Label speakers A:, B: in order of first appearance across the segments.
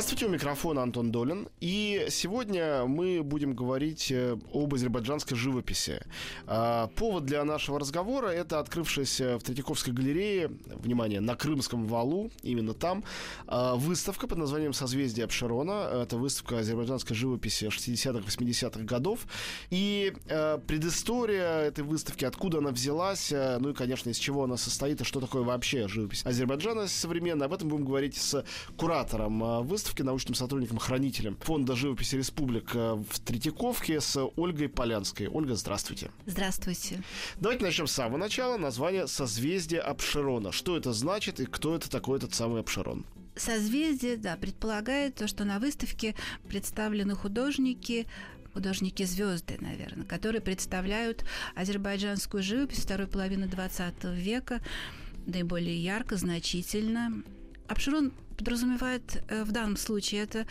A: Здравствуйте, у микрофона Антон Долин. И сегодня мы будем говорить э, об азербайджанской живописи. А, повод для нашего разговора — это открывшаяся в Третьяковской галерее, внимание, на Крымском валу, именно там, а, выставка под названием «Созвездие Абшерона». Это выставка азербайджанской живописи 60-х, 80-х годов. И э, предыстория этой выставки, откуда она взялась, э, ну и, конечно, из чего она состоит, и что такое вообще живопись Азербайджана современная, об этом будем говорить с куратором выставки, научным сотрудником-хранителем Фонда живописи Республика в Третьяковке с Ольгой Полянской. Ольга, здравствуйте.
B: Здравствуйте.
A: Давайте начнем с самого начала. Название «Созвездие Апшерона». Что это значит и кто это такой этот самый Апшерон?
B: Созвездие, да, предполагает то, что на выставке представлены художники, художники звезды, наверное, которые представляют азербайджанскую живопись второй половины 20 века наиболее ярко, значительно. Апшерон подразумевает э, в данном случае это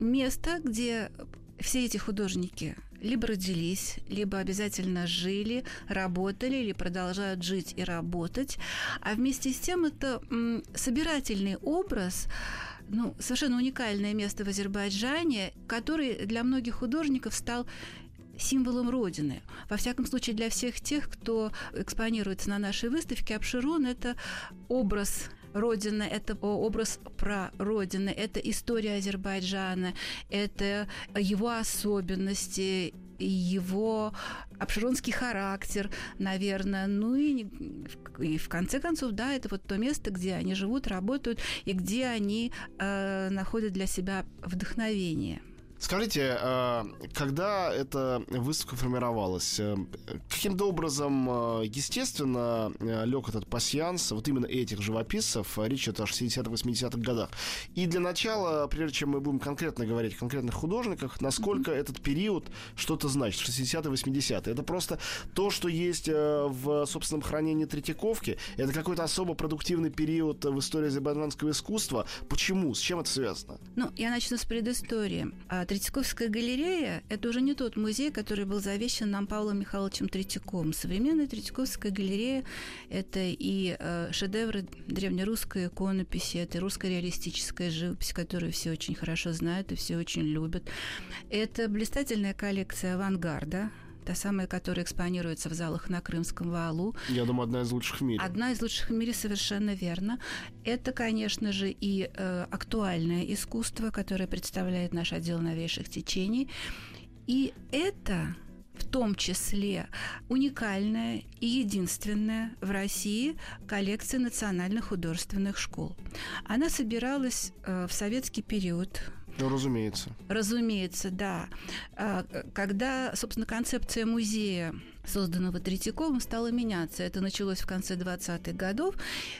B: место, где все эти художники либо родились, либо обязательно жили, работали или продолжают жить и работать. А вместе с тем это собирательный образ, ну, совершенно уникальное место в Азербайджане, который для многих художников стал символом Родины. Во всяком случае, для всех тех, кто экспонируется на нашей выставке, Абширон – это образ Родина – это образ про Родины, это история Азербайджана, это его особенности, его обширонский характер, наверное. Ну и, и в конце концов, да, это вот то место, где они живут, работают и где они э, находят для себя вдохновение.
A: Скажите, э, когда эта выставка формировалась, э, каким-то образом, э, естественно, лег этот пассианс вот именно этих живописцев, речь идет о 60-80-х годах. И для начала, прежде чем мы будем конкретно говорить о конкретных художниках, насколько mm-hmm. этот период что-то значит, 60-80-е. Это просто то, что есть в собственном хранении Третьяковки, это какой-то особо продуктивный период в истории азербайджанского искусства. Почему? С чем это связано?
B: Ну, я начну с предыстории. Третьяковская галерея – это уже не тот музей, который был завещан нам Павлом Михайловичем Третьяковым. Современная Третьяковская галерея – это и э, шедевры древнерусской иконописи, это русская реалистическая живопись, которую все очень хорошо знают и все очень любят. Это блистательная коллекция авангарда, та самая, которая экспонируется в залах на Крымском валу.
A: Я думаю, одна из лучших в мире.
B: Одна из лучших в мире, совершенно верно. Это, конечно же, и э, актуальное искусство, которое представляет наш отдел новейших течений. И это в том числе уникальная и единственная в России коллекция национальных художественных школ. Она собиралась э, в советский период,
A: ну, разумеется.
B: Разумеется, да. А, когда, собственно, концепция музея созданного Третьяковым, стало меняться. Это началось в конце 20-х годов,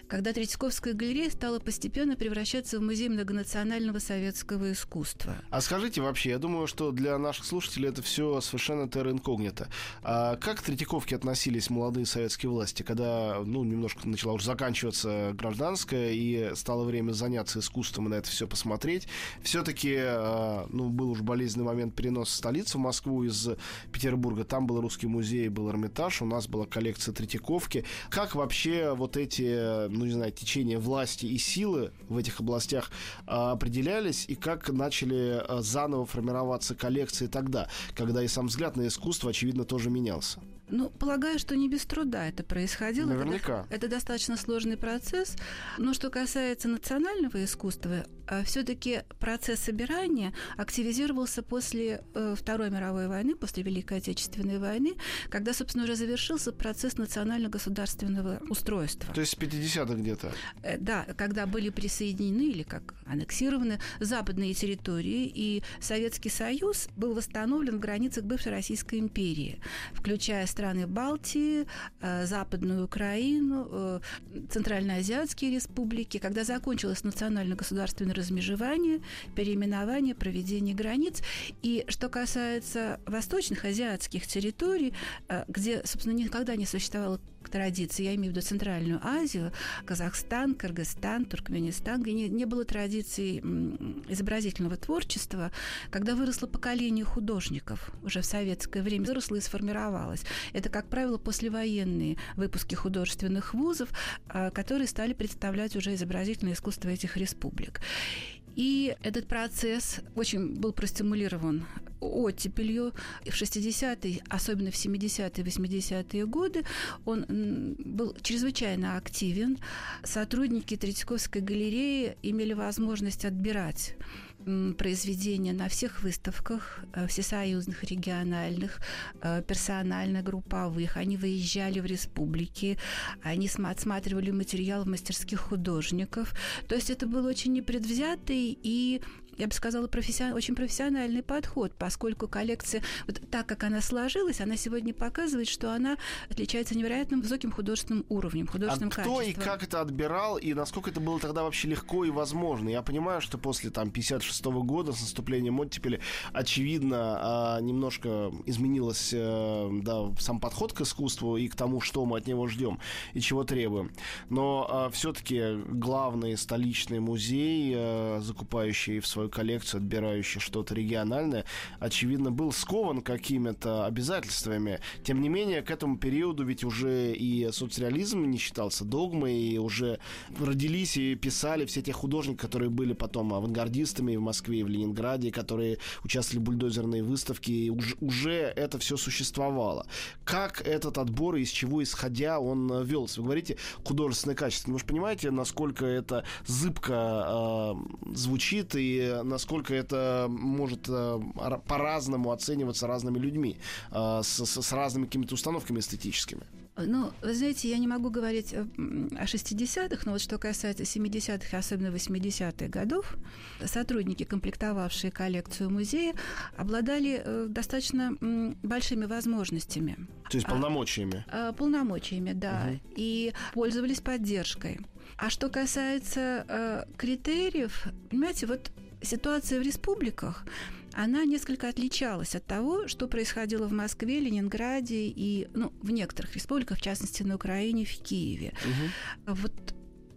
B: когда Третьяковская галерея стала постепенно превращаться в музей многонационального советского искусства.
A: А скажите вообще, я думаю, что для наших слушателей это все совершенно терра инкогнито. А как к Третьяковке относились молодые советские власти, когда, ну, немножко начала уже заканчиваться гражданская, и стало время заняться искусством и на это все посмотреть? Все-таки, а, ну, был уж болезненный момент переноса столицы в Москву из Петербурга. Там был русский музей, был Эрмитаж, у нас была коллекция Третьяковки. Как вообще вот эти, ну не знаю, течения власти и силы в этих областях а, определялись, и как начали а, заново формироваться коллекции тогда, когда и сам взгляд на искусство, очевидно, тоже менялся?
B: Ну, полагаю, что не без труда это происходило.
A: Наверняка.
B: Это, это достаточно сложный процесс. Но что касается национального искусства, все-таки процесс собирания активизировался после э, Второй мировой войны, после Великой Отечественной войны, когда, собственно, уже завершился процесс национально-государственного устройства.
A: То есть с 50-х где-то?
B: Э, да, когда были присоединены или как аннексированы западные территории, и Советский Союз был восстановлен в границах бывшей Российской империи, включая страны Балтии, э, Западную Украину, Центральноазиатские республики, когда закончилось национально-государственное размежевание, переименование, проведение границ. И что касается восточных азиатских территорий, э, где, собственно, никогда не существовало традиции, я имею в виду Центральную Азию, Казахстан, Кыргызстан, Туркменистан, где не, не было традиции изобразительного творчества, когда выросло поколение художников уже в советское время, выросло и сформировалось. Это, как правило, послевоенные выпуски художественных вузов, а, которые стали представлять уже изобразительное искусство этих республик. И этот процесс очень был простимулирован оттепелью в 60-е, особенно в 70-е, 80-е годы, он был чрезвычайно активен. Сотрудники Третьяковской галереи имели возможность отбирать произведения на всех выставках э, всесоюзных, региональных, э, персонально групповых. Они выезжали в республики, они отсматривали материал в мастерских художников. То есть это был очень непредвзятый и я бы сказала, профессион... очень профессиональный подход, поскольку коллекция, вот так как она сложилась, она сегодня показывает, что она отличается невероятным высоким художественным уровнем, художественным
A: а кто качеством. и как это отбирал, и насколько это было тогда вообще легко и возможно? Я понимаю, что после там 56 -го года с наступлением оттепели, очевидно, а, немножко изменилось э, да, сам подход к искусству и к тому, что мы от него ждем и чего требуем. Но а, все-таки главный столичный музей, э, закупающий в свою свою коллекцию, отбирающий что-то региональное, очевидно, был скован какими-то обязательствами. Тем не менее, к этому периоду ведь уже и соцреализм не считался догмой, и уже родились и писали все те художники, которые были потом авангардистами в Москве, и в Ленинграде, которые участвовали в бульдозерной выставке, и уже, уже это все существовало. Как этот отбор, из чего исходя он велся? Вы говорите художественное качество. Вы же понимаете, насколько это зыбко э, звучит и насколько это может э, по-разному оцениваться разными людьми, э, с, с разными какими-то установками эстетическими.
B: Ну, вы знаете, я не могу говорить о 60-х, но вот что касается 70-х, особенно 80-х годов, сотрудники, комплектовавшие коллекцию музея, обладали э, достаточно большими возможностями.
A: То есть полномочиями?
B: А, полномочиями, да. Угу. И пользовались поддержкой. А что касается э, критериев, понимаете, вот ситуация в республиках, она несколько отличалась от того, что происходило в Москве, Ленинграде и ну, в некоторых республиках, в частности на Украине, в Киеве. Угу. Вот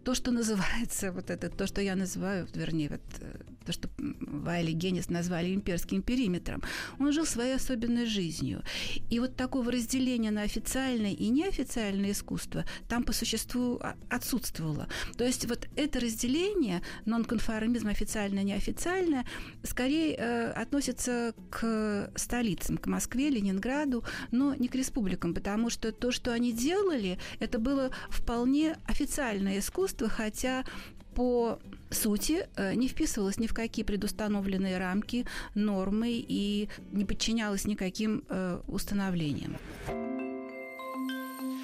B: то, что называется, вот это, то, что я называю, вернее, вот э, то, что Вайли Геннис назвали имперским периметром, он жил своей особенной жизнью. И вот такого разделения на официальное и неофициальное искусство там по существу отсутствовало. То есть вот это разделение, нонконформизм официальное, неофициальное, скорее э, относится к столицам, к Москве, Ленинграду, но не к республикам, потому что то, что они делали, это было вполне официальное искусство, хотя по сути э, не вписывалась ни в какие предустановленные рамки, нормы и не подчинялась никаким э, установлениям.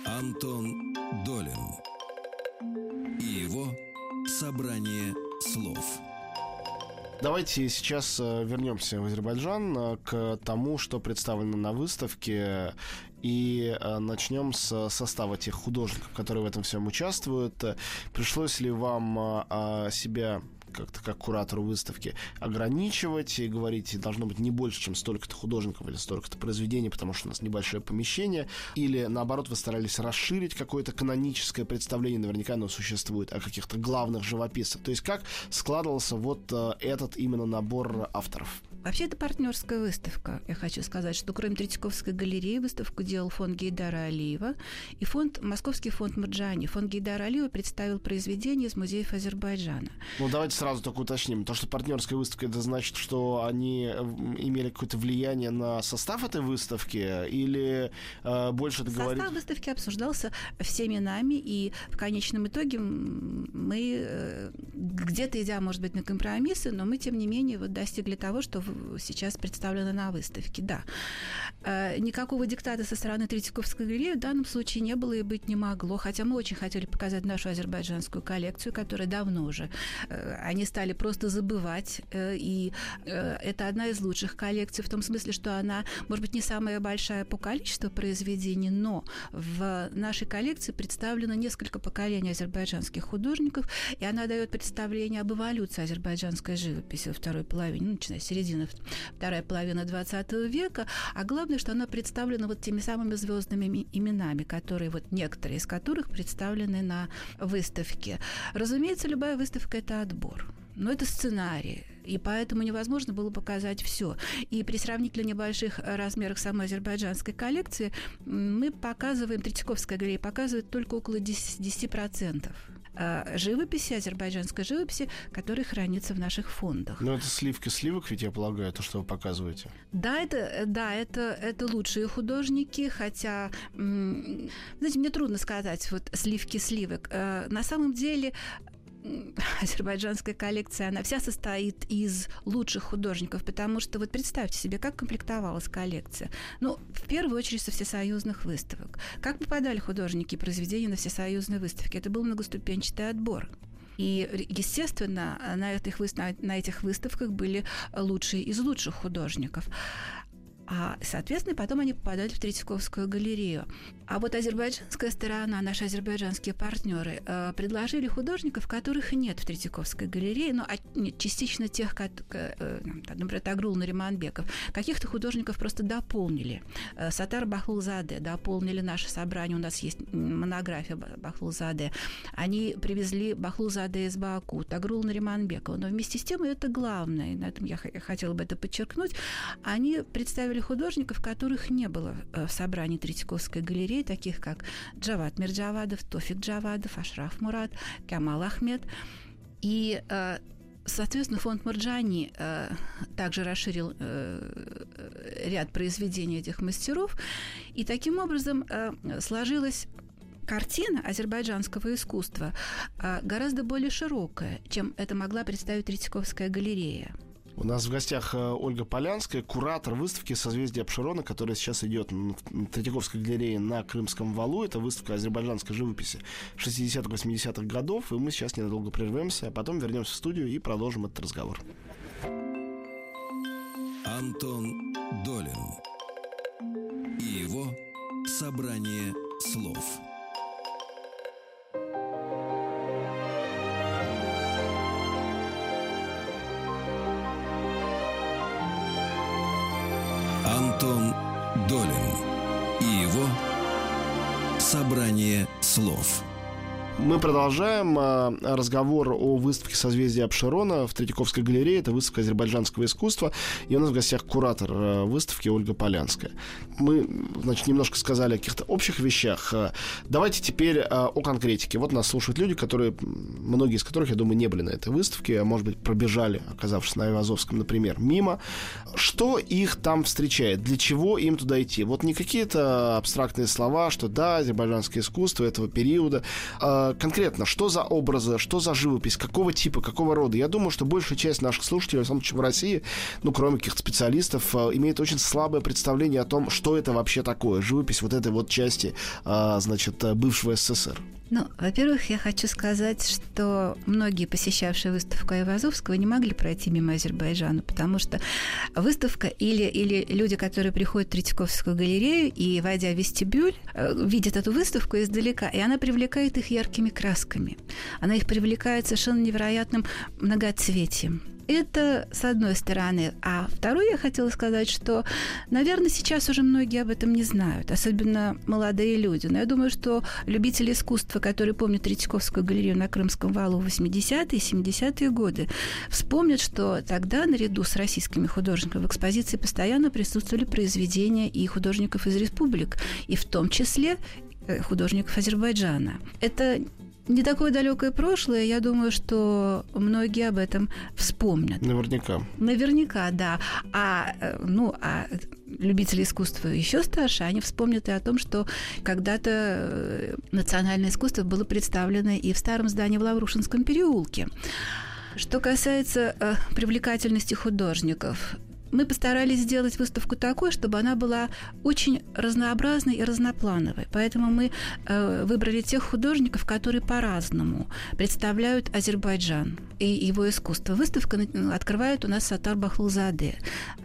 C: Антон Долин и его собрание слов.
A: Давайте сейчас э, вернемся в Азербайджан к тому, что представлено на выставке и э, начнем с состава тех художников, которые в этом всем участвуют. Пришлось ли вам э, себя как-то как куратору выставки ограничивать и говорить, должно быть не больше, чем столько-то художников или столько-то произведений, потому что у нас небольшое помещение, или наоборот вы старались расширить какое-то каноническое представление, наверняка оно существует, о каких-то главных живописцах. То есть как складывался вот э, этот именно набор авторов?
B: Вообще, это партнерская выставка. Я хочу сказать, что кроме Третьяковской галереи выставку делал фонд Гейдара Алиева и фонд, Московский фонд Марджани. Фонд Гейдара Алиева представил произведения из музеев Азербайджана.
A: Ну, давайте сразу только уточним. То, что партнерская выставка, это значит, что они имели какое-то влияние на состав этой выставки или э, больше это
B: говорит... Состав выставки обсуждался всеми нами, и в конечном итоге мы э, где-то идя, может быть, на компромиссы, но мы, тем не менее, вот достигли того, что сейчас представлена на выставке, да. Э, никакого диктата со стороны Третьяковской галереи в данном случае не было и быть не могло, хотя мы очень хотели показать нашу азербайджанскую коллекцию, которая давно уже, э, они стали просто забывать, э, и это одна из лучших коллекций в том смысле, что она, может быть, не самая большая по количеству произведений, но в нашей коллекции представлено несколько поколений азербайджанских художников, и она дает представление об эволюции азербайджанской живописи во второй половине, ну, начиная с середины половины, вторая половина 20 века, а главное, что она представлена вот теми самыми звездными именами, которые вот некоторые из которых представлены на выставке. Разумеется, любая выставка – это отбор. Но это сценарий, и поэтому невозможно было показать все. И при сравнительно небольших размерах самой азербайджанской коллекции мы показываем, Третьяковская галерея показывает только около 10%. 10% живописи, азербайджанской живописи, которая хранится в наших фондах.
A: Но это сливки сливок, ведь я полагаю, то, что вы показываете.
B: Да, это, да, это, это лучшие художники, хотя, знаете, мне трудно сказать, вот сливки сливок. Э, на самом деле азербайджанская коллекция, она вся состоит из лучших художников, потому что вот представьте себе, как комплектовалась коллекция. Ну, в первую очередь со всесоюзных выставок. Как попадали художники и произведения на всесоюзные выставки? Это был многоступенчатый отбор. И, естественно, на этих, на этих выставках были лучшие из лучших художников. А, соответственно, потом они попадали в Третьяковскую галерею. А вот азербайджанская сторона, наши азербайджанские партнеры, э, предложили художников, которых нет в Третьяковской галерее, но ну, частично тех, как, э, например, Тагрул Нариманбеков. Каких-то художников просто дополнили. Э, Сатар Бахлузаде дополнили наше собрание. У нас есть монография Бахлузаде. Они привезли Бахлузаде из Баку, Тагрул Нариманбекова. Но вместе с тем, и это главное, на этом я хотела бы это подчеркнуть, они представили художников, которых не было в собрании Третьяковской галереи, таких как Джават Мирджавадов, Тофик Джавадов, Ашраф Мурат, Камал Ахмед. И э, Соответственно, фонд Марджани э, также расширил э, ряд произведений этих мастеров, и таким образом э, сложилась картина азербайджанского искусства э, гораздо более широкая, чем это могла представить Третьяковская галерея.
A: У нас в гостях э, Ольга Полянская, куратор выставки «Созвездие Обширона», которая сейчас идет в Третьяковской галерее на Крымском валу. Это выставка азербайджанской живописи 60-80-х годов. И мы сейчас ненадолго прервемся, а потом вернемся в студию и продолжим этот разговор.
C: Антон Долин и его «Собрание слов». Антон Долин и его «Собрание слов».
A: Мы продолжаем э, разговор о выставке «Созвездие Абширона» в Третьяковской галерее. Это выставка азербайджанского искусства. И у нас в гостях куратор э, выставки Ольга Полянская. Мы, значит, немножко сказали о каких-то общих вещах. Э, давайте теперь о конкретике. Вот нас слушают люди, которые, многие из которых, я думаю, не были на этой выставке, а может быть, пробежали, оказавшись на Айвазовском, например, мимо. Что их там встречает? Для чего им туда идти? Вот не какие-то абстрактные слова, что да, азербайджанское искусство этого периода, э, конкретно, что за образы, что за живопись, какого типа, какого рода. Я думаю, что большая часть наших слушателей, в основном в России, ну, кроме каких-то специалистов, э, имеет очень слабое представление о том, что это вообще такое, живопись вот этой вот части, э, значит, э, бывшего СССР.
B: Ну, во-первых, я хочу сказать, что многие, посещавшие выставку Айвазовского, не могли пройти мимо Азербайджана, потому что выставка или, или люди, которые приходят в Третьяковскую галерею и, войдя в вестибюль, э, видят эту выставку издалека, и она привлекает их яркими красками. Она их привлекает совершенно невероятным многоцветием. Это с одной стороны. А второе я хотела сказать, что, наверное, сейчас уже многие об этом не знают, особенно молодые люди. Но я думаю, что любители искусства, которые помнят Третьяковскую галерею на Крымском валу в 80-е и 70-е годы, вспомнят, что тогда наряду с российскими художниками в экспозиции постоянно присутствовали произведения и художников из республик, и в том числе э, художников Азербайджана. Это не такое далекое прошлое, я думаю, что многие об этом вспомнят.
A: Наверняка.
B: Наверняка, да. А, э, ну, а любители искусства еще старше, они вспомнят и о том, что когда-то э, национальное искусство было представлено и в старом здании в Лаврушинском переулке. Что касается э, привлекательности художников, мы постарались сделать выставку такой, чтобы она была очень разнообразной и разноплановой. Поэтому мы э, выбрали тех художников, которые по-разному представляют Азербайджан и его искусство. Выставка открывает у нас Сатар Бахлузаде,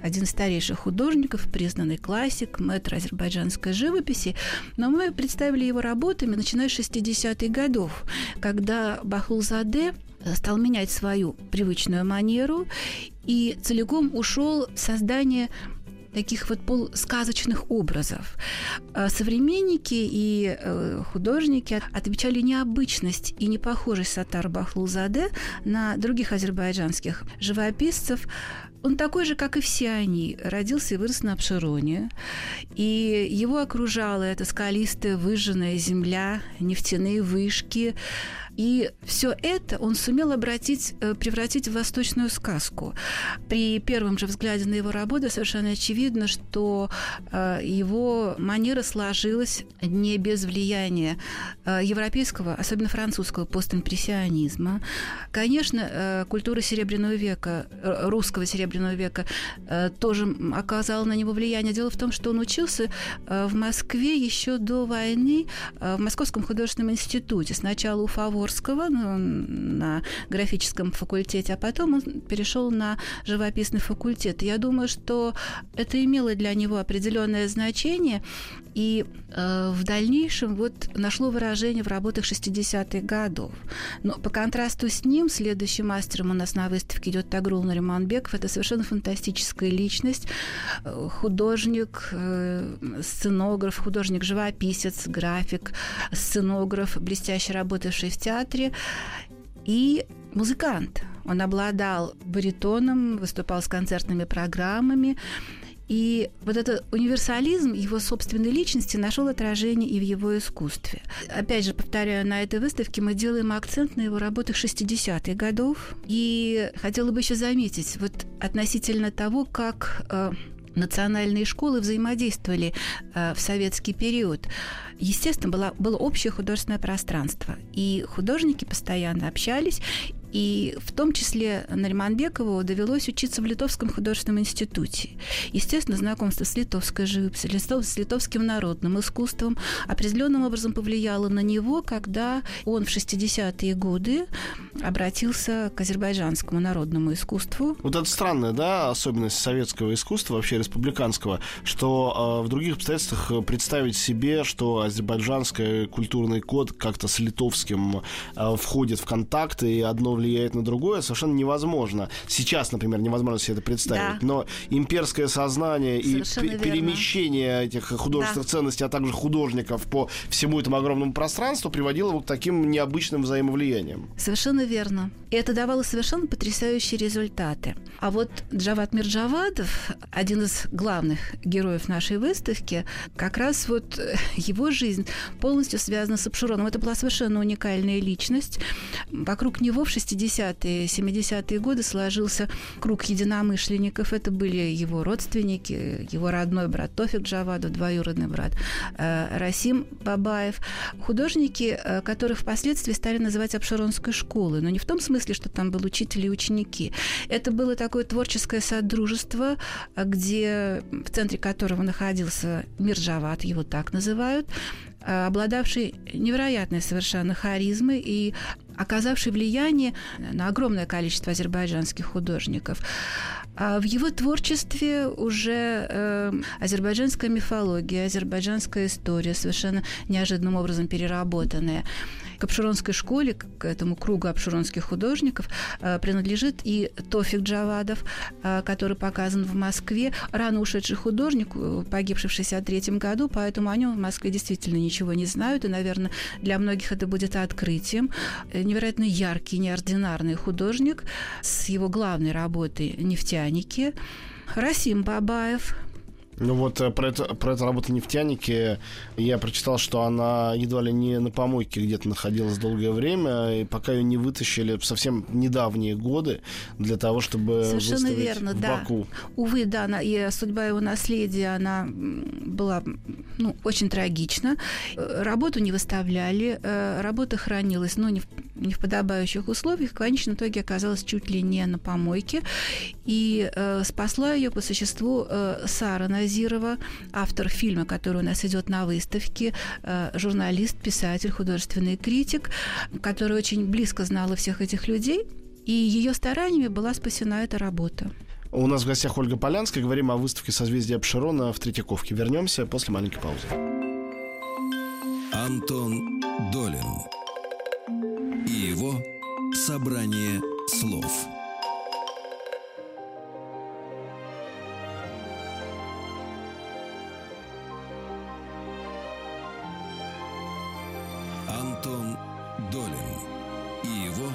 B: один из старейших художников, признанный классик, мэтр азербайджанской живописи. Но мы представили его работами, начиная с 60-х годов, когда Бахлузаде стал менять свою привычную манеру и целиком ушел в создание таких вот полусказочных образов. А современники и э, художники отмечали необычность и непохожесть Сатар Бахлузаде на других азербайджанских живописцев, он такой же, как и все они. Родился и вырос на Обшироне. И его окружала эта скалистая выжженная земля, нефтяные вышки, и все это он сумел обратить, э, превратить в восточную сказку. При первом же взгляде на его работу совершенно очевидно, что э, его манера сложилась не без влияния э, европейского, особенно французского постимпрессионизма. Конечно, культура Серебряного века, русского Серебряного века тоже оказала на него влияние. Дело в том, что он учился в Москве еще до войны в Московском художественном институте. Сначала у Фавор Морского ну, на графическом факультете, а потом он перешел на живописный факультет. Я думаю, что это имело для него определенное значение, и э, в дальнейшем вот нашло выражение в работах 60-х годов. Но по контрасту с ним, следующим мастером у нас на выставке идет Тагрул Нариманбеков. Это совершенно фантастическая личность, э, художник, э, сценограф, художник-живописец, график, сценограф, блестяще работавший в театре и музыкант. Он обладал баритоном, выступал с концертными программами, и вот этот универсализм его собственной личности нашел отражение и в его искусстве. Опять же, повторяю, на этой выставке мы делаем акцент на его работах 60-х годов. И хотела бы еще заметить, вот относительно того, как э, национальные школы взаимодействовали э, в советский период. Естественно, было, было общее художественное пространство, и художники постоянно общались, и в том числе Нариманбекову довелось учиться в Литовском художественном институте. Естественно, знакомство с литовской живописью, с литовским народным искусством определенным образом повлияло на него, когда он в 60-е годы обратился к азербайджанскому народному искусству.
A: Вот это странная, да, особенность советского искусства, вообще республиканского, что э, в других обстоятельствах представить себе, что азербайджанский культурный код как-то с литовским э, входит в контакт, и одно влияет на другое, совершенно невозможно. Сейчас, например, невозможно себе это представить. Да. Но имперское сознание совершенно и верно. перемещение этих художественных да. ценностей, а также художников по всему этому огромному пространству приводило вот к таким необычным взаимовлияниям.
B: Совершенно верно. И это давало совершенно потрясающие результаты. А вот Джават Мирджавадов, один из главных героев нашей выставки, как раз вот его жизнь полностью связана с Абшироном. Это была совершенно уникальная личность. Вокруг него в 60-е, 70-е годы сложился круг единомышленников. Это были его родственники, его родной брат Тофик Джавадов, двоюродный брат э, Расим Бабаев. Художники, э, которых впоследствии стали называть Обширонской школой. Но не в том смысле, что там был учитель и ученики. Это было такое творческое содружество, где, в центре которого находился Мирджават, его так называют, э, обладавший невероятной совершенно харизмой и оказавший влияние на огромное количество азербайджанских художников. А в его творчестве уже э, азербайджанская мифология, азербайджанская история совершенно неожиданным образом переработанная к Обширонской школе, к этому кругу обширонских художников э, принадлежит и Тофик Джавадов, э, который показан в Москве. Рано ушедший художник, э, погибший в 63 году, поэтому о нем в Москве действительно ничего не знают, и, наверное, для многих это будет открытием. Невероятно яркий, неординарный художник с его главной работой «Нефтяники». Расим Бабаев,
A: ну вот э, про, это, про эту работу нефтяники я прочитал, что она едва ли не на помойке где-то находилась долгое время, и пока ее не вытащили совсем недавние годы для того, чтобы
B: Совершенно верно,
A: в
B: да.
A: Баку.
B: Увы, да, она, и судьба его наследия, она была ну, очень трагична. Э, работу не выставляли, э, работа хранилась, но не в, не в подобающих условиях. В конечном итоге оказалась чуть ли не на помойке. И э, спасла ее по существу э, Сара Назирова, автор фильма, который у нас идет на выставке, э, журналист, писатель, художественный критик, который очень близко знала всех этих людей, и ее стараниями была спасена эта работа.
A: У нас в гостях Ольга Полянская. Говорим о выставке «Созвездие Пшерона» в Третьяковке. Вернемся после маленькой паузы.
C: Антон Долин и его собрание слов. Антон Долин и его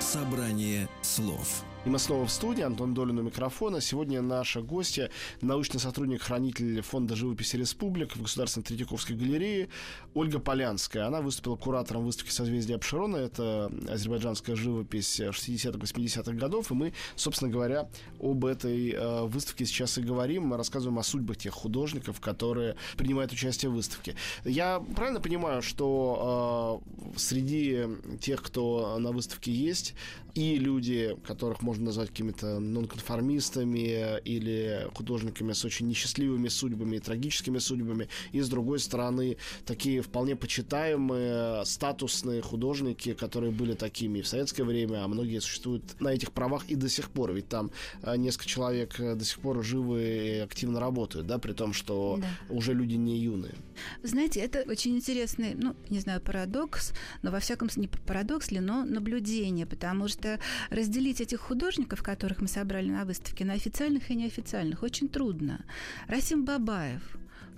C: собрание слов.
A: И мы снова в студии. Антон Долин у микрофона. Сегодня наша гостья, научный сотрудник, хранитель Фонда живописи Республик в Государственной Третьяковской галерее Ольга Полянская. Она выступила куратором выставки «Созвездие Обширона». Это азербайджанская живопись 60-х, 80-х годов. И мы, собственно говоря, об этой э, выставке сейчас и говорим. Мы рассказываем о судьбах тех художников, которые принимают участие в выставке. Я правильно понимаю, что э, среди тех, кто на выставке есть, и люди, которых можно назвать какими-то нонконформистами или художниками с очень несчастливыми судьбами и трагическими судьбами, и с другой стороны такие вполне почитаемые, статусные художники, которые были такими в советское время, а многие существуют на этих правах и до сих пор, ведь там э, несколько человек э, до сих пор живы и активно работают, да, при том, что да. уже люди не юные.
B: Знаете, это очень интересный, ну, не знаю, парадокс, но во всяком случае, не парадокс ли, но наблюдение, потому что что разделить этих художников, которых мы собрали на выставке, на официальных и неофициальных, очень трудно. Расим Бабаев,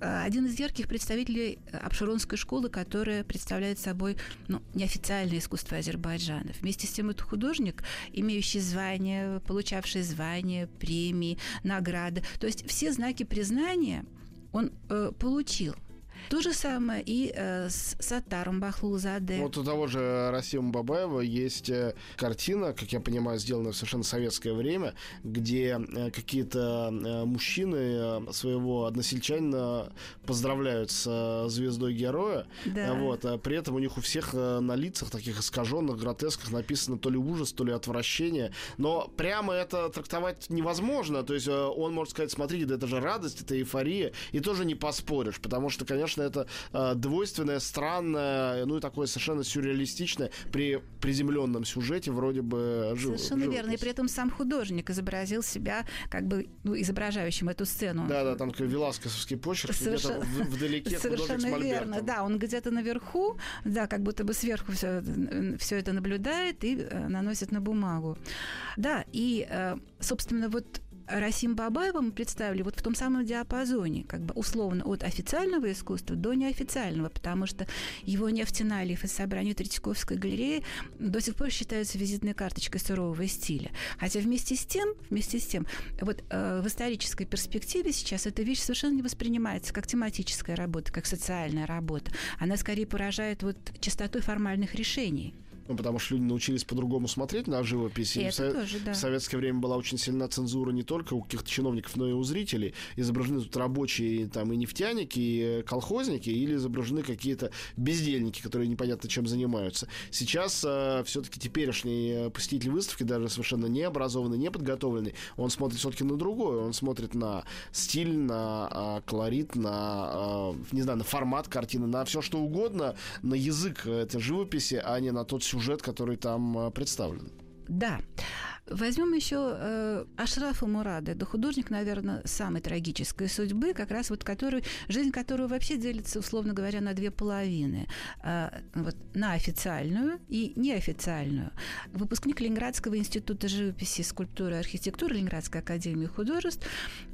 B: э, один из ярких представителей Абширонской школы, которая представляет собой ну, неофициальное искусство Азербайджана. Вместе с тем это художник, имеющий звание, получавший звания, премии, награды. То есть все знаки признания он э, получил – то же самое и э, с Сатаром Бахлузаде.
A: Вот у того же Расима Бабаева есть э, картина, как я понимаю, сделанная в совершенно советское время, где э, какие-то э, мужчины своего односельчанина поздравляют с звездой героя. Да. Вот, а при этом у них у всех на лицах таких искаженных, гротесках написано то ли ужас, то ли отвращение. Но прямо это трактовать невозможно. То есть он может сказать, смотрите, да это же радость, это эйфория. И тоже не поспоришь, потому что, конечно, конечно, это э, двойственное, странное, ну и такое совершенно сюрреалистичное при приземленном сюжете вроде бы
B: жив, Совершенно живопись. верно. И при этом сам художник изобразил себя как бы ну, изображающим эту сцену.
A: Да, да, там такой веласкосовский почерк, Совершенно... где-то вдалеке
B: Совершенно верно, да, он где-то наверху, да, как будто бы сверху все, все это наблюдает и э, наносит на бумагу. Да, и, э, собственно, вот Расим Бабаева мы представили вот в том самом диапазоне, как бы условно от официального искусства до неофициального, потому что его нефтяной лиф из собрания Третьяковской галереи до сих пор считается визитной карточкой сурового стиля. Хотя вместе с тем, вместе с тем, вот э, в исторической перспективе сейчас эта вещь совершенно не воспринимается как тематическая работа, как социальная работа. Она скорее поражает вот частотой формальных решений
A: ну, потому что люди научились по-другому смотреть на живопись.
B: И, и в, со... тоже, да.
A: в советское время была очень сильна цензура не только у каких-то чиновников, но и у зрителей. Изображены тут рабочие там и нефтяники, и колхозники, или изображены какие-то бездельники, которые непонятно чем занимаются. Сейчас э, все-таки теперешний э, посетитель выставки, даже совершенно необразованный, неподготовленный, он смотрит все-таки на другое. Он смотрит на стиль, на э, колорит, на, э, не знаю, на формат картины, на все что угодно, на язык этой живописи, а не на тот сюжет, сюжет, который там э, представлен.
B: Да. Возьмем еще э, Ашрафа Мурада. Это художник, наверное, самой трагической судьбы, как раз вот который, жизнь которого вообще делится, условно говоря, на две половины. Э, вот, на официальную и неофициальную. Выпускник Ленинградского института живописи, скульптуры и архитектуры Ленинградской академии художеств.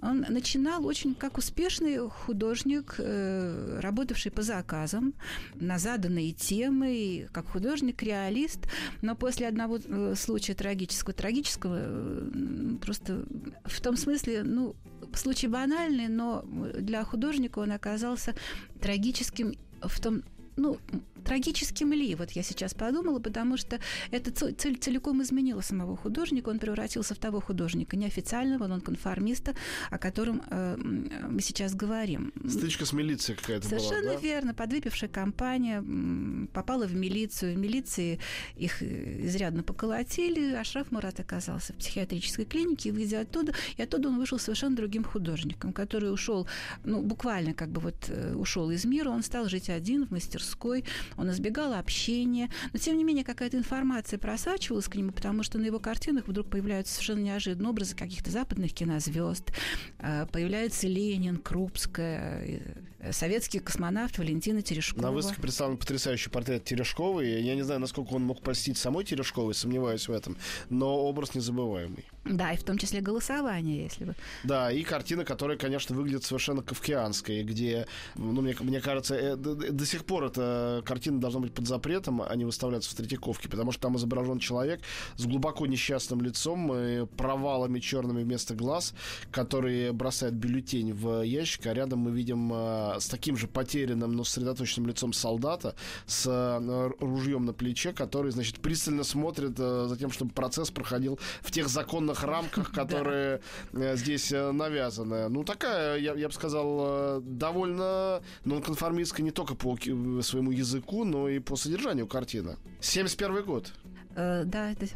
B: Он начинал очень как успешный художник, э, работавший по заказам на заданные темы, как художник-реалист. Но после одного э, случая трагического, трагического трагического, просто в том смысле, ну, случай банальный, но для художника он оказался трагическим в том, ну, трагическим ли, вот я сейчас подумала, потому что эта цель целиком изменила самого художника, он превратился в того художника, неофициального, нонконформиста, о котором э, мы сейчас говорим.
A: Стычка с милицией какая-то
B: Совершенно
A: была,
B: да? верно. Подвыпившая компания попала в милицию. Милиции их э, изрядно поколотили, а Шраф Мурат оказался в психиатрической клинике, и выйдя оттуда, и оттуда он вышел совершенно другим художником, который ушел, ну, буквально как бы вот э, ушел из мира, он стал жить один в мастерской, он избегал общения, но тем не менее какая-то информация просачивалась к нему, потому что на его картинах вдруг появляются совершенно неожиданные образы каких-то западных кинозвезд, э, появляется Ленин, Крупская, э, советский космонавт Валентина Терешкова.
A: На выставке представлен потрясающий портрет Терешковой. Я не знаю, насколько он мог простить самой Терешковой, сомневаюсь в этом, но образ незабываемый.
B: Да, и в том числе голосование, если бы.
A: Да, и картина, которая, конечно, выглядит совершенно кавкианской, где, ну, мне, мне кажется, э, до, до сих пор эта картина должна быть под запретом, а не выставляться в Третьяковке, потому что там изображен человек с глубоко несчастным лицом и провалами черными вместо глаз, который бросает бюллетень в ящик, а рядом мы видим э, с таким же потерянным, но сосредоточенным лицом солдата с э, ружьем на плече, который, значит, пристально смотрит э, за тем, чтобы процесс проходил в тех законных рамках, которые здесь навязаны. Ну, такая, я, я бы сказал, довольно нонконформистская не только по своему языку, но и по содержанию картины. 71 год.
B: Э, да, это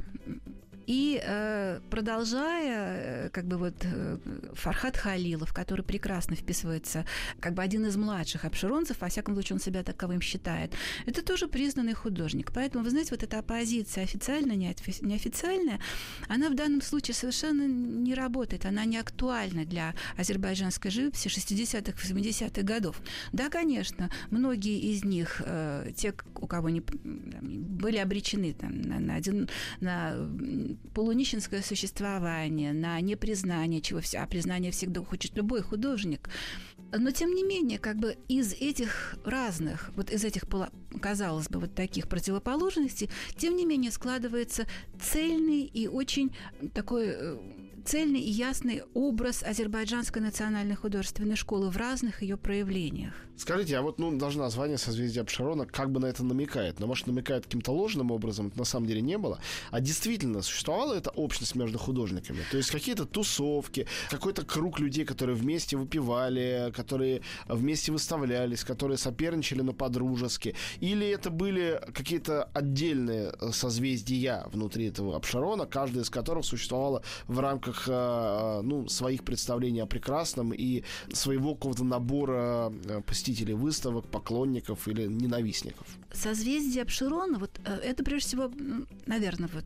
B: и э, продолжая, э, как бы вот э, Фархат Халилов, который прекрасно вписывается, как бы один из младших обширонцев, во всяком случае он себя таковым считает, это тоже признанный художник. Поэтому, вы знаете, вот эта оппозиция официальная, неофициальная, она в данном случае совершенно не работает, она не актуальна для азербайджанской живописи 60-х, 70-х годов. Да, конечно, многие из них, э, те, у кого не, были обречены там, на, на, один, на полунищенское существование, на непризнание чего а признание всегда хочет любой художник. Но, тем не менее, как бы из этих разных, вот из этих, казалось бы, вот таких противоположностей, тем не менее складывается цельный и очень такой э, цельный и ясный образ азербайджанской национальной художественной школы в разных ее проявлениях.
A: Скажите, а вот ну, даже название созвездия Абшарона как бы на это намекает. Но, может, намекает каким-то ложным образом, это на самом деле не было. А действительно, существовала эта общность между художниками? То есть какие-то тусовки, какой-то круг людей, которые вместе выпивали, которые вместе выставлялись, которые соперничали, но по-дружески? Или это были какие-то отдельные созвездия внутри этого Абшарона, каждая из которых существовала в рамках э, ну, своих представлений о прекрасном и своего какого-то набора э, посетителей выставок, поклонников или ненавистников?
B: Созвездие Обширона, вот э, это прежде всего, наверное, вот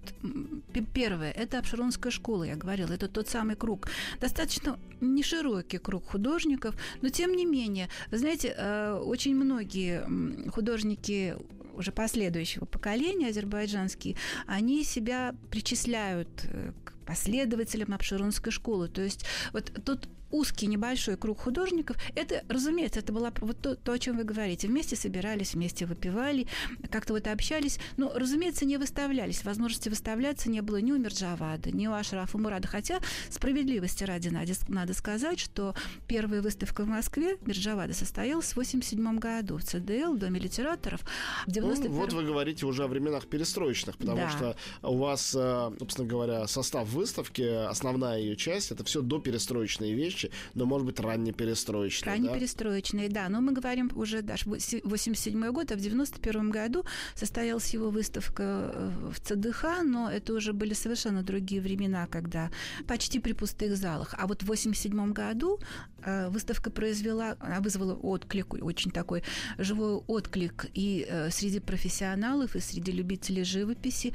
B: первое, это Обширонская школа, я говорила, это тот самый круг. Достаточно не широкий круг художников, но тем не менее, вы знаете, э, очень многие художники уже последующего поколения азербайджанские, они себя причисляют э, к последователям Обширонской школы. То есть вот тут узкий небольшой круг художников. Это, разумеется, это было вот то, то, о чем вы говорите. Вместе собирались, вместе выпивали, как-то вот общались. Но, разумеется, не выставлялись. Возможности выставляться не было ни у Мирджавада, ни у Ашрафа Мурада. Хотя, справедливости ради надо сказать, что первая выставка в Москве Мирджавада состоялась в 87 году в ЦДЛ, в Доме литераторов.
A: В 91... ну, вот вы говорите уже о временах перестроечных, потому да. что у вас, э, собственно говоря, состав выставки, основная ее часть, это все доперестроечные вещи, вещи, но, может быть, раннеперестроечные.
B: Раннеперестроечные, да? да. Но мы говорим уже даже 87 год, а в 91 году состоялась его выставка э, в ЦДХ, но это уже были совершенно другие времена, когда почти при пустых залах. А вот в 87 году э, выставка произвела, она вызвала отклик, очень такой живой отклик и э, среди профессионалов, и среди любителей живописи.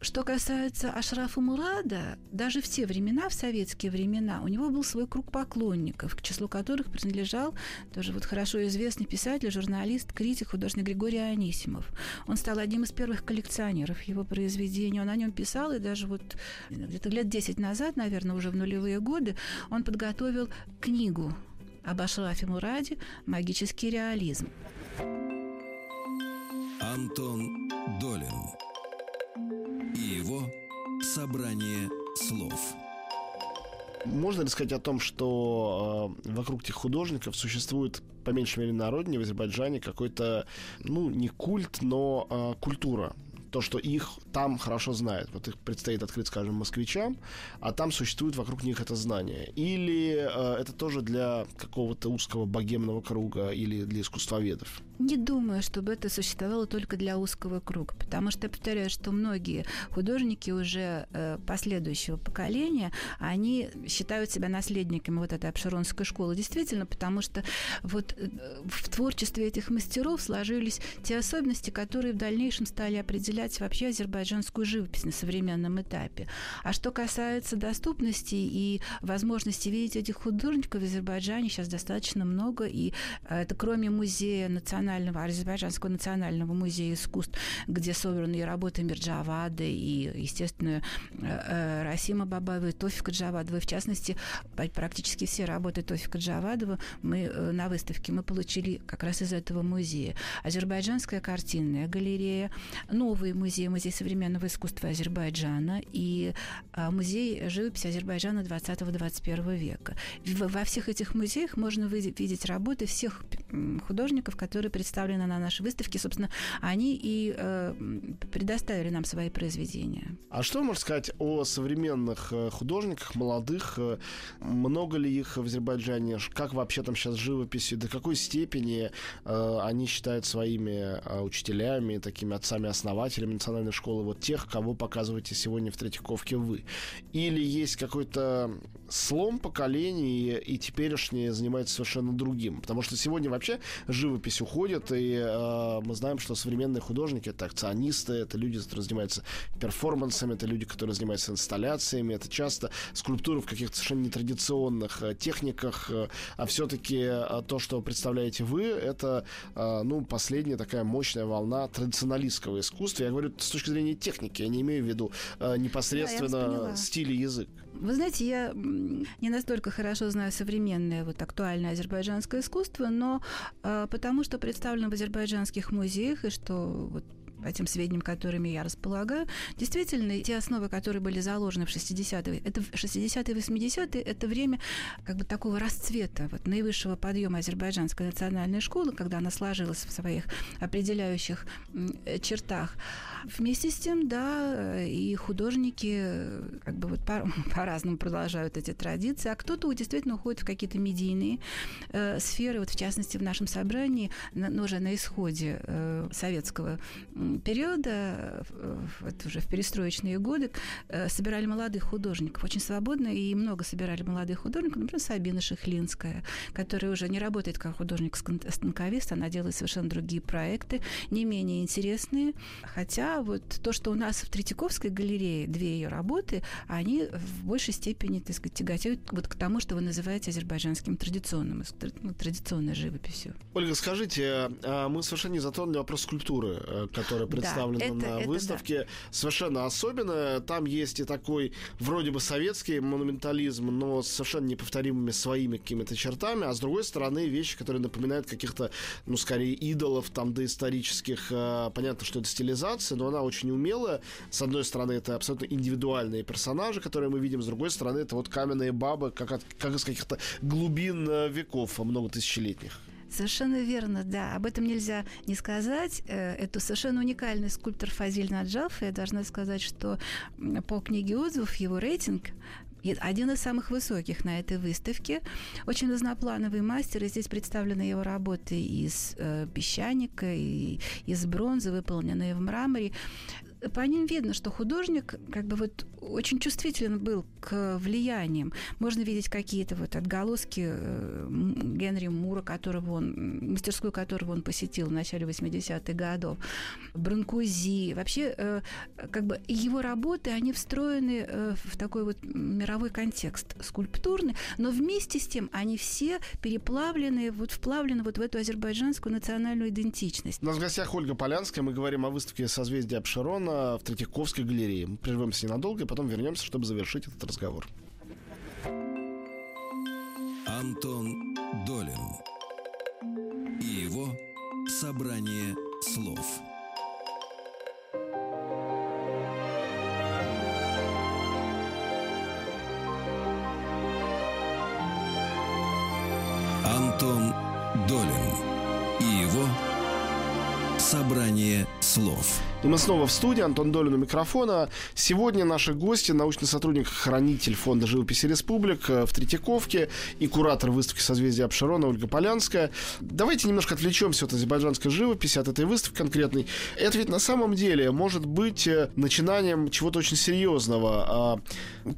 B: Что касается Ашрафа Мурада, даже в те времена, в советские времена, у него был свой круг поклонников, к числу которых принадлежал тоже вот хорошо известный писатель, журналист, критик, художник Григорий Анисимов. Он стал одним из первых коллекционеров его произведений. Он о нем писал, и даже вот где-то лет 10 назад, наверное, уже в нулевые годы, он подготовил книгу об Ашрафе Мураде «Магический реализм».
C: Антон Долин и его собрание слов.
A: Можно ли сказать о том, что э, вокруг этих художников существует, по меньшей мере, на родине, в Азербайджане, какой-то, ну, не культ, но э, культура? то, что их там хорошо знают. Вот их предстоит открыть, скажем, москвичам, а там существует вокруг них это знание. Или э, это тоже для какого-то узкого богемного круга или для искусствоведов?
B: Не думаю, чтобы это существовало только для узкого круга, потому что я повторяю, что многие художники уже э, последующего поколения, они считают себя наследниками вот этой обширонской школы. Действительно, потому что вот э, в творчестве этих мастеров сложились те особенности, которые в дальнейшем стали определять вообще азербайджанскую азербайджанскую живопись на современном этапе. А что касается доступности и возможности видеть этих художников в Азербайджане сейчас достаточно много, и э, это кроме музея национального, Азербайджанского национального музея искусств, где собраны и работы Мирджавада, и, естественно, э, э, Расима Бабаева, и Тофика Джавадова, в частности, практически все работы Тофика Джавадова мы на выставке мы получили как раз из этого музея. Азербайджанская картинная галерея, новый музей, музей современного искусства Азербайджана и музей живописи Азербайджана 20-21 века. Во всех этих музеях можно видеть работы всех художников, которые представлены на нашей выставке. Собственно, они и э, предоставили нам свои произведения.
A: А что можно сказать о современных э, художниках, молодых? Э, много ли их в Азербайджане? Как вообще там сейчас живописью? До какой степени они считают своими э, учителями, такими отцами-основателями национальной школы, вот тех, кого показываете сегодня в Третьяковке вы? Или есть какой-то слом поколений, и теперешние занимаются совершенно другим? Потому что сегодня вообще живопись уходит, и э, мы знаем, что современные художники это акционисты, это люди, которые занимаются перформансами, это люди, которые занимаются инсталляциями, это часто скульптуры в каких-то совершенно нетрадиционных э, техниках, э, а все-таки э, то, что представляете вы, это ну последняя такая мощная волна традиционалистского искусства. Я говорю с точки зрения техники, я не имею в виду э, непосредственно да, стиль и язык.
B: Вы знаете, я не настолько хорошо знаю современное, вот актуальное азербайджанское искусство, но э, потому что представлено в азербайджанских музеях, и что вот по тем сведениям, которыми я располагаю, действительно, те основы, которые были заложены в 60-е, это 60-е, 80-е, это время как бы такого расцвета, вот наивысшего подъема азербайджанской национальной школы, когда она сложилась в своих определяющих чертах. Вместе с тем, да, и художники как бы вот по- по-разному продолжают эти традиции, а кто-то действительно уходит в какие-то медийные э, сферы, вот в частности в нашем собрании, на, уже на исходе э, советского периода, вот уже в перестроечные годы, э, собирали молодых художников, очень свободно, и много собирали молодых художников, например, Сабина Шихлинская, которая уже не работает как художник-станковист, она делает совершенно другие проекты, не менее интересные, хотя вот то, что у нас в Третьяковской галерее две ее работы, они в большей степени, так сказать, тяготеют вот к тому, что вы называете азербайджанским традиционным, ну, традиционной живописью.
A: Ольга, скажите, а мы совершенно не затронули вопрос скульптуры, э, которая представлена да, это, на это выставке. Да. Совершенно особенно. Там есть и такой вроде бы советский монументализм, но с совершенно неповторимыми своими какими-то чертами, а с другой стороны вещи, которые напоминают каких-то, ну, скорее, идолов там доисторических. Э, понятно, что это стилизация, но она очень умелая. С одной стороны, это абсолютно индивидуальные персонажи, которые мы видим, с другой стороны, это вот каменные бабы, как, от, как из каких-то глубин э, веков, много тысячелетних.
B: Совершенно верно, да. Об этом нельзя не сказать. Э, это совершенно уникальный скульптор Фазиль Наджалф. Я должна сказать, что по книге отзывов его рейтинг один из самых высоких на этой выставке. Очень разноплановый мастер, и здесь представлены его работы из э, песчаника, и из бронзы, выполненные в мраморе по ним видно, что художник как бы вот очень чувствителен был к влияниям. Можно видеть какие-то вот отголоски э, Генри Мура, которого он, мастерскую которого он посетил в начале 80-х годов, Бранкузи. Вообще, э, как бы его работы, они встроены э, в такой вот мировой контекст скульптурный, но вместе с тем они все переплавлены, вот вплавлены вот в эту азербайджанскую национальную идентичность.
A: У нас в гостях Ольга Полянская, мы говорим о выставке «Созвездие Апшерона», в Третьяковской галерее. Мы прервемся ненадолго, и потом вернемся, чтобы завершить этот разговор.
C: Антон Долин и его собрание слов. Антон Долин и его собрание слов.
A: И мы снова в студии. Антон Долин у микрофона. Сегодня наши гости, научный сотрудник, хранитель фонда живописи республик в Третьяковке и куратор выставки «Созвездие Обширона» Ольга Полянская. Давайте немножко отвлечемся от азербайджанской живописи, от этой выставки конкретной. Это ведь на самом деле может быть э, начинанием чего-то очень серьезного. А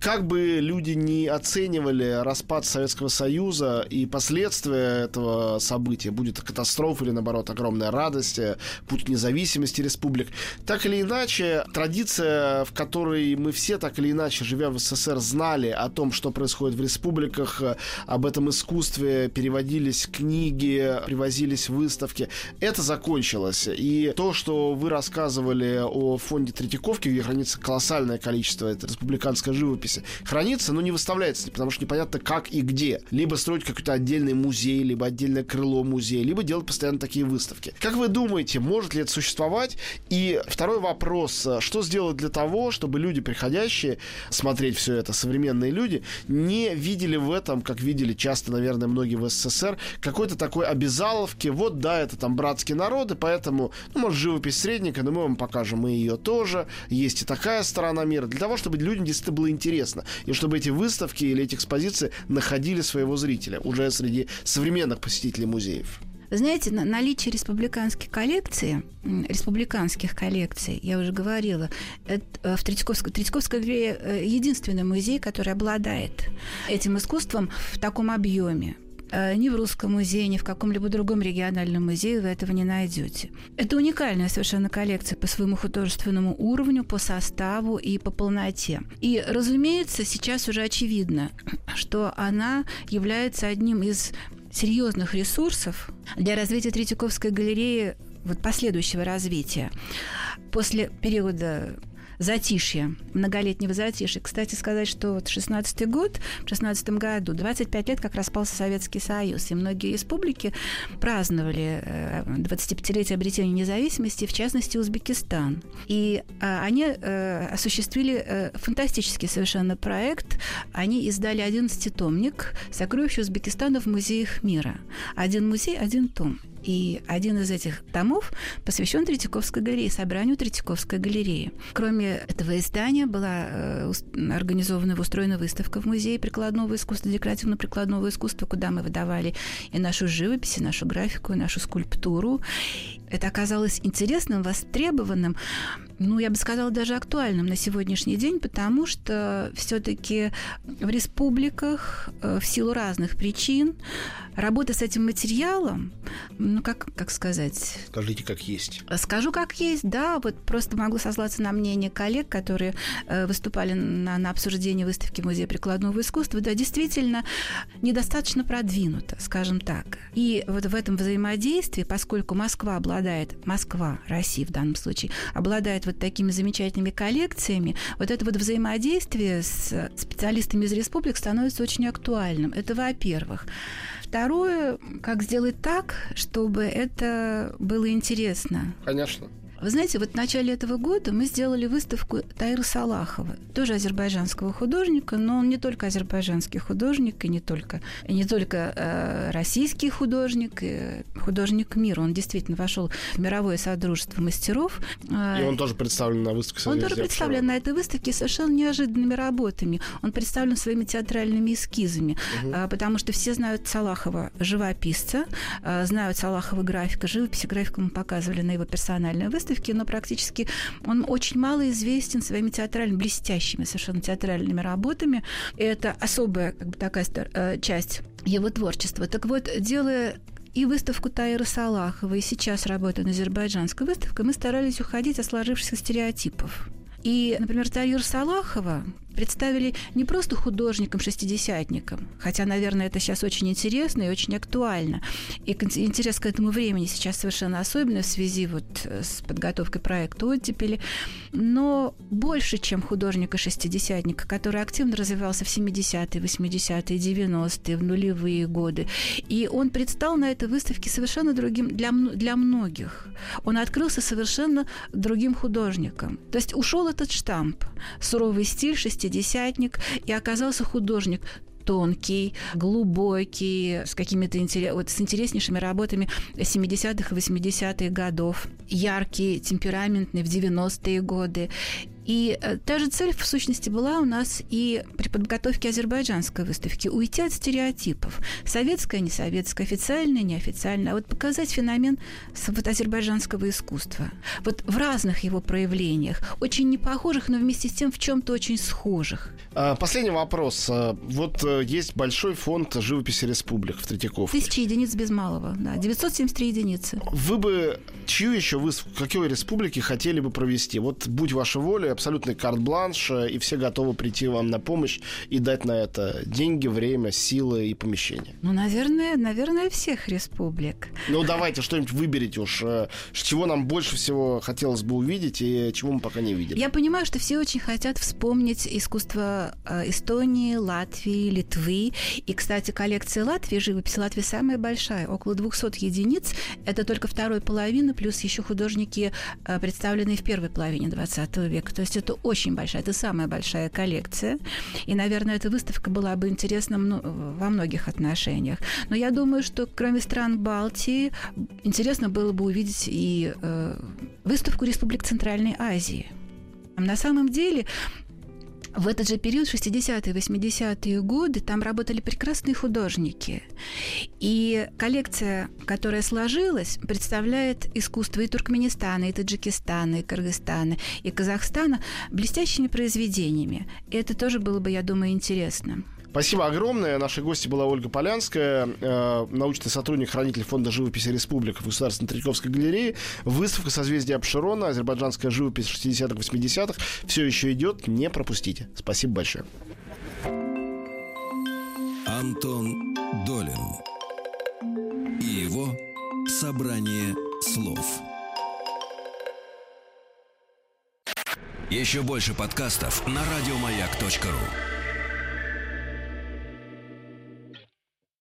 A: как бы люди не оценивали распад Советского Союза и последствия этого события, будет катастрофа или, наоборот, огромная радость, э, путь независимости республик – Так или иначе, традиция, в которой мы все так или иначе, живя в СССР, знали о том, что происходит в республиках, об этом искусстве, переводились книги, привозились выставки, это закончилось. И то, что вы рассказывали о фонде Третьяковки, где хранится колоссальное количество этой республиканской живописи, хранится, но не выставляется, потому что непонятно как и где. Либо строить какой-то отдельный музей, либо отдельное крыло музея, либо делать постоянно такие выставки. Как вы думаете, может ли это существовать? И второй вопрос, что сделать для того, чтобы люди, приходящие смотреть все это, современные люди, не видели в этом, как видели часто, наверное, многие в СССР, какой-то такой обязаловки, вот да, это там братские народы, поэтому, ну, может, живопись средника, но мы вам покажем и ее тоже, есть и такая сторона мира, для того, чтобы людям действительно было интересно, и чтобы эти выставки или эти экспозиции находили своего зрителя уже среди современных посетителей музеев.
B: Знаете, наличие республиканских коллекций, республиканских коллекций, я уже говорила, это э, в Третьяковской, Третьяковская галерея э, единственный музей, который обладает этим искусством в таком объеме. Э, ни в Русском музее, ни в каком-либо другом региональном музее вы этого не найдете. Это уникальная совершенно коллекция по своему художественному уровню, по составу и по полноте. И, разумеется, сейчас уже очевидно, что она является одним из серьезных ресурсов для развития Третьяковской галереи вот последующего развития. После периода затишья, многолетнего затишья. Кстати сказать, что вот 16 год, в 16 году, 25 лет как распался Советский Союз, и многие республики праздновали 25-летие э, обретения независимости, в частности, Узбекистан. И а, они э, осуществили э, фантастический совершенно проект. Они издали 11-томник «Сокровища Узбекистана в музеях мира». Один музей, один том. И один из этих томов посвящен Третьяковской галерее, собранию Третьяковской галереи. Кроме этого издания была э, организована и устроена выставка в Музее прикладного искусства, декоративно-прикладного искусства, куда мы выдавали и нашу живопись, и нашу графику, и нашу скульптуру. Это оказалось интересным, востребованным, ну, я бы сказала, даже актуальным на сегодняшний день, потому что все-таки в республиках э, в силу разных причин работа с этим материалом, ну, как, как сказать?
A: Скажите, как есть.
B: Скажу, как есть, да. Вот просто могу сослаться на мнение коллег, которые э, выступали на, на обсуждении выставки Музея прикладного искусства. Да, действительно, недостаточно продвинуто, скажем так. И вот в этом взаимодействии, поскольку Москва обладает, Москва, Россия в данном случае, обладает вот такими замечательными коллекциями, вот это вот взаимодействие с специалистами из республик становится очень актуальным. Это во-первых. Второе, как сделать так, чтобы это было интересно.
A: Конечно.
B: Вы знаете, вот в начале этого года мы сделали выставку Тайра Салахова, тоже азербайджанского художника, но он не только азербайджанский художник, и не только, и не только э, российский художник, и художник мира. Он действительно вошел в мировое содружество мастеров.
A: И он тоже представлен на выставке.
B: Он тоже представлен на этой выставке совершенно неожиданными работами. Он представлен своими театральными эскизами, угу. потому что все знают Салахова живописца, э, знают Салахова графика, живописи графику мы показывали на его персональной выставке, выставки, но практически он очень мало известен своими театральными, блестящими совершенно театральными работами. Это особая как бы, такая э, часть его творчества. Так вот, делая и выставку Таира Салахова, и сейчас работаю на азербайджанской выставке, мы старались уходить от сложившихся стереотипов. И, например, Таир Салахова, представили не просто художником-шестидесятником, хотя, наверное, это сейчас очень интересно и очень актуально. И интерес к этому времени сейчас совершенно особенный в связи вот э, с подготовкой проекта «Оттепели». Но больше, чем художника-шестидесятника, который активно развивался в 70-е, 80-е, 90-е, в нулевые годы. И он предстал на этой выставке совершенно другим для, для многих. Он открылся совершенно другим художником. То есть ушел этот штамп, суровый стиль 60 шестидесятник, и оказался художник тонкий, глубокий, с какими-то интерес, вот, с интереснейшими работами 70-х и 80-х годов, яркий, темпераментный в 90-е годы. И э, та же цель, в сущности, была у нас и при подготовке азербайджанской выставки. Уйти от стереотипов. Советское, не советское, официальное, неофициальное. А вот показать феномен вот, азербайджанского искусства. Вот в разных его проявлениях. Очень непохожих, но вместе с тем в чем-то очень схожих.
A: А, последний вопрос. А, вот э, есть большой фонд живописи республик в Третьяковке.
B: Тысячи единиц без малого, да. 973 единицы.
A: Вы бы чью еще вы какой республике хотели бы провести? Вот будь ваша воля, абсолютный карт-бланш, э, и все готовы прийти вам на помощь и дать на это деньги, время, силы и помещение.
B: Ну, наверное, наверное, всех республик.
A: Ну, давайте что-нибудь выберите уж, э, чего нам больше всего хотелось бы увидеть и чего мы пока не видели.
B: Я понимаю, что все очень хотят вспомнить искусство э, Эстонии, Латвии, Литвы. И, кстати, коллекция Латвии, живопись Латвии самая большая, около 200 единиц. Это только второй половины, плюс еще художники, представленные в первой половине 20 века. То есть это очень большая, это самая большая коллекция. И, наверное, эта выставка была бы интересна во многих отношениях. Но я думаю, что кроме стран Балтии, интересно было бы увидеть и э, выставку Республик Центральной Азии. На самом деле в этот же период, 60-е, 80-е годы, там работали прекрасные художники. И коллекция, которая сложилась, представляет искусство и Туркменистана, и Таджикистана, и Кыргызстана, и Казахстана блестящими произведениями. И это тоже было бы, я думаю, интересно.
A: Спасибо огромное. Нашей гости была Ольга Полянская, э, научный сотрудник, хранитель фонда живописи Республика в Государственной Третьяковской галерее. Выставка созвездия Абширона, азербайджанская живопись 60-х, 80-х все еще идет. Не пропустите. Спасибо большое.
C: Антон Долин и его собрание слов. Еще больше подкастов на радиомаяк.ру